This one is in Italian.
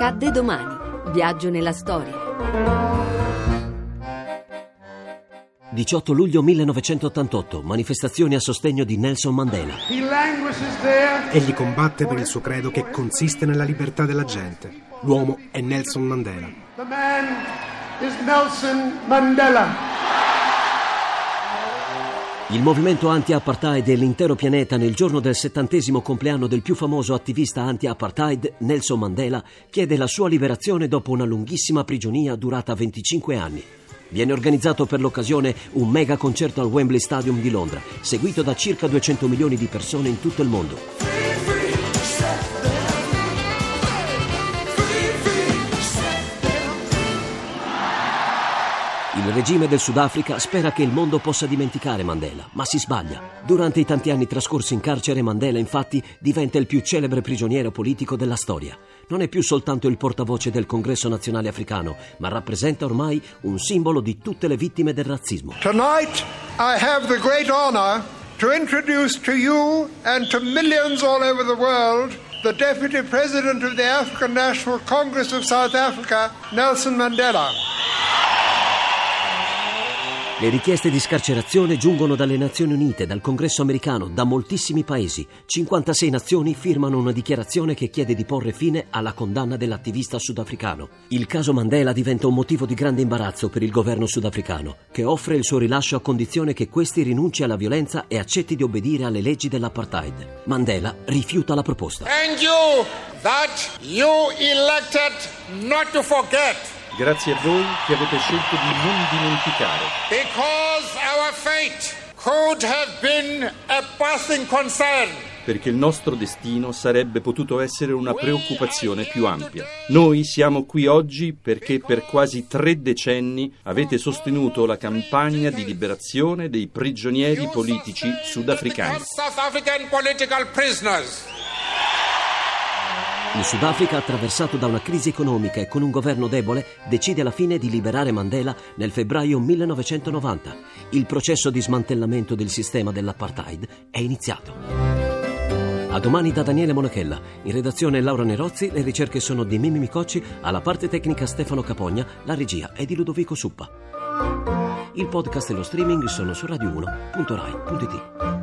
Accadde domani. Viaggio nella storia. 18 luglio 1988, manifestazioni a sostegno di Nelson Mandela. Egli combatte per il suo credo che consiste nella libertà della gente. L'uomo è Nelson Mandela. The man is Nelson Mandela. Il movimento anti-apartheid e l'intero pianeta nel giorno del settantesimo compleanno del più famoso attivista anti-apartheid, Nelson Mandela, chiede la sua liberazione dopo una lunghissima prigionia durata 25 anni. Viene organizzato per l'occasione un mega concerto al Wembley Stadium di Londra, seguito da circa 200 milioni di persone in tutto il mondo. Il regime del Sudafrica spera che il mondo possa dimenticare Mandela, ma si sbaglia. Durante i tanti anni trascorsi in carcere, Mandela infatti diventa il più celebre prigioniero politico della storia. Non è più soltanto il portavoce del Congresso Nazionale Africano, ma rappresenta ormai un simbolo di tutte le vittime del razzismo. Tonight I have the great honor to introduce to you and to millions all over the world the Deputy President of the African National Congress of South Africa, Nelson Mandela. Le richieste di scarcerazione giungono dalle Nazioni Unite, dal Congresso americano, da moltissimi paesi. 56 nazioni firmano una dichiarazione che chiede di porre fine alla condanna dell'attivista sudafricano. Il caso Mandela diventa un motivo di grande imbarazzo per il governo sudafricano, che offre il suo rilascio a condizione che questi rinunci alla violenza e accetti di obbedire alle leggi dell'apartheid. Mandela rifiuta la proposta. And you that you elected not to forget. Grazie a voi che avete scelto di non dimenticare. Because our fate could have been a passing concern. Perché il nostro destino sarebbe potuto essere una preoccupazione più ampia. Noi siamo qui oggi perché per quasi tre decenni avete sostenuto la campagna di liberazione dei prigionieri politici sudafricani. Il Sudafrica, attraversato da una crisi economica e con un governo debole, decide alla fine di liberare Mandela nel febbraio 1990. Il processo di smantellamento del sistema dell'apartheid è iniziato. A domani da Daniele Monachella. In redazione Laura Nerozzi, le ricerche sono di Mimi Micocci, alla parte tecnica Stefano Capogna, la regia è di Ludovico Suppa. Il podcast e lo streaming sono su radio1.rai.it.